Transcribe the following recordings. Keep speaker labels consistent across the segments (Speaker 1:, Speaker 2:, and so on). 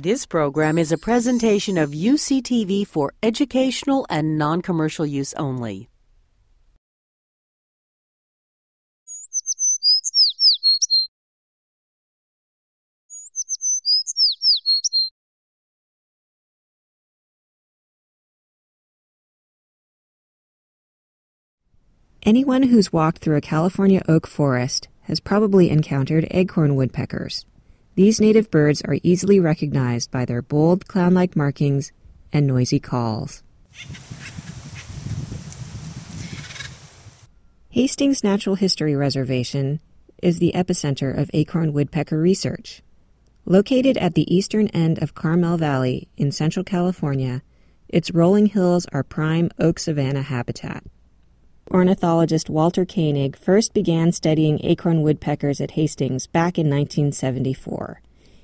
Speaker 1: This program is a presentation of UCTV for educational and non commercial use only.
Speaker 2: Anyone who's walked through a California oak forest has probably encountered acorn woodpeckers. These native birds are easily recognized by their bold, clown like markings and noisy calls. Hastings Natural History Reservation is the epicenter of acorn woodpecker research. Located at the eastern end of Carmel Valley in central California, its rolling hills are prime oak savanna habitat ornithologist Walter Koenig first began studying acorn woodpeckers at Hastings back in 1974.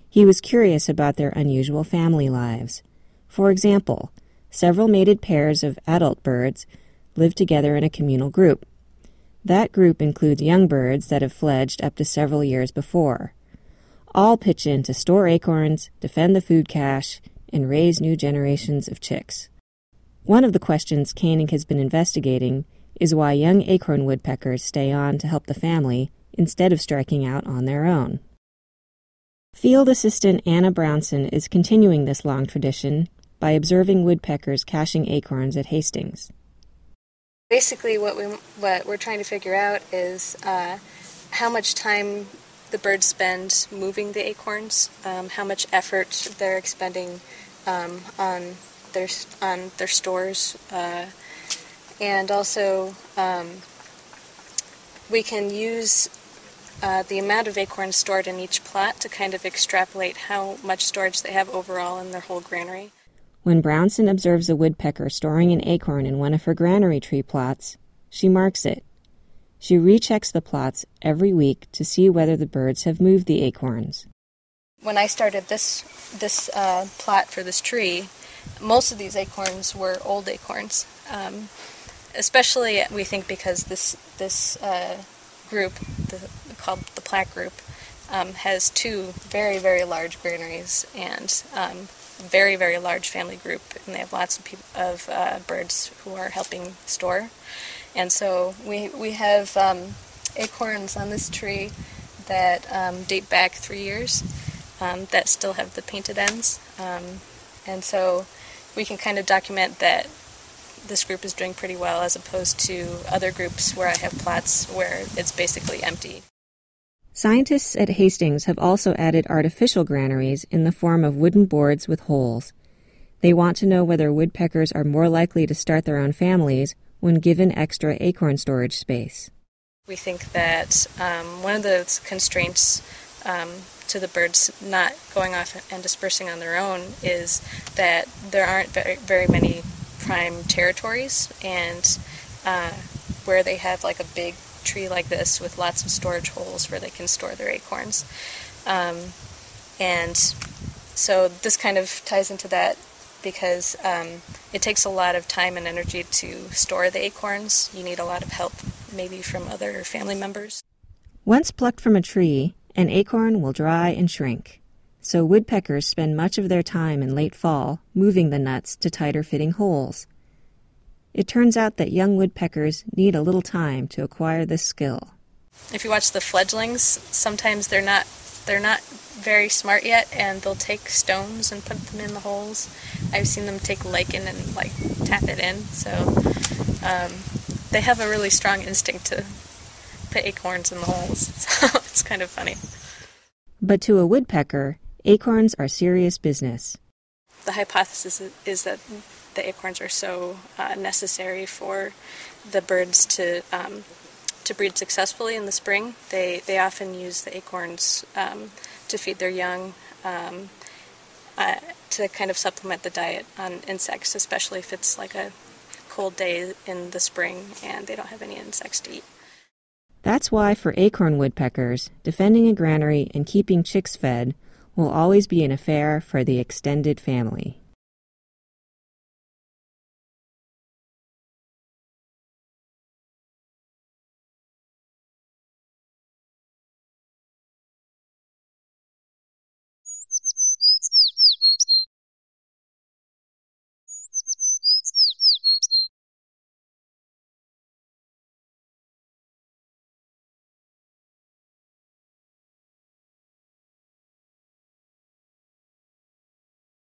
Speaker 2: He was curious about their unusual family lives. For example, several mated pairs of adult birds live together in a communal group. That group includes young birds that have fledged up to several years before. All pitch in to store acorns, defend the food cache, and raise new generations of chicks. One of the questions Koenig has been investigating is why young acorn woodpeckers stay on to help the family instead of striking out on their own. Field assistant Anna Brownson is continuing this long tradition by observing woodpeckers caching acorns at Hastings.
Speaker 3: Basically, what we what we're trying to figure out is uh, how much time the birds spend moving the acorns, um, how much effort they're expending um, on their on their stores. Uh, and also um, we can use uh, the amount of acorns stored in each plot to kind of extrapolate how much storage they have overall in their whole granary.
Speaker 2: When Brownson observes a woodpecker storing an acorn in one of her granary tree plots, she marks it. She rechecks the plots every week to see whether the birds have moved the acorns.
Speaker 3: When I started this this uh, plot for this tree, most of these acorns were old acorns. Um, especially we think because this this uh, group, the, called the Platt Group, um, has two very very large granaries and um, very very large family group, and they have lots of people, of uh, birds who are helping store, and so we we have um, acorns on this tree that um, date back three years um, that still have the painted ends, um, and so we can kind of document that this group is doing pretty well as opposed to other groups where I have plots where it's basically empty.
Speaker 2: Scientists at Hastings have also added artificial granaries in the form of wooden boards with holes. They want to know whether woodpeckers are more likely to start their own families when given extra acorn storage space.
Speaker 3: We think that um, one of the constraints um, to the birds not going off and dispersing on their own is that there aren't very, very many prime territories and uh, where they have like a big tree like this with lots of storage holes where they can store their acorns. Um, and so this kind of ties into that because um, it takes a lot of time and energy to store the acorns. You need a lot of help, maybe from other family members.
Speaker 2: Once plucked from a tree, an acorn will dry and shrink so woodpeckers spend much of their time in late fall moving the nuts to tighter fitting holes. It turns out that young woodpeckers need a little time to acquire this skill.
Speaker 3: If you watch the fledglings, sometimes they're not they're not very smart yet and they'll take stones and put them in the holes. I've seen them take lichen and like tap it in. So um, they have a really strong instinct to put acorns in the holes. So it's kind of funny.
Speaker 2: But to a woodpecker, Acorns are serious business.
Speaker 3: The hypothesis is that the acorns are so uh, necessary for the birds to um, to breed successfully in the spring. They they often use the acorns um, to feed their young. Um, uh, to kind of supplement the diet on insects, especially if it's like a cold day in the spring and they don't have any insects to eat.
Speaker 2: That's why, for acorn woodpeckers, defending a granary and keeping chicks fed will always be an affair for the extended family.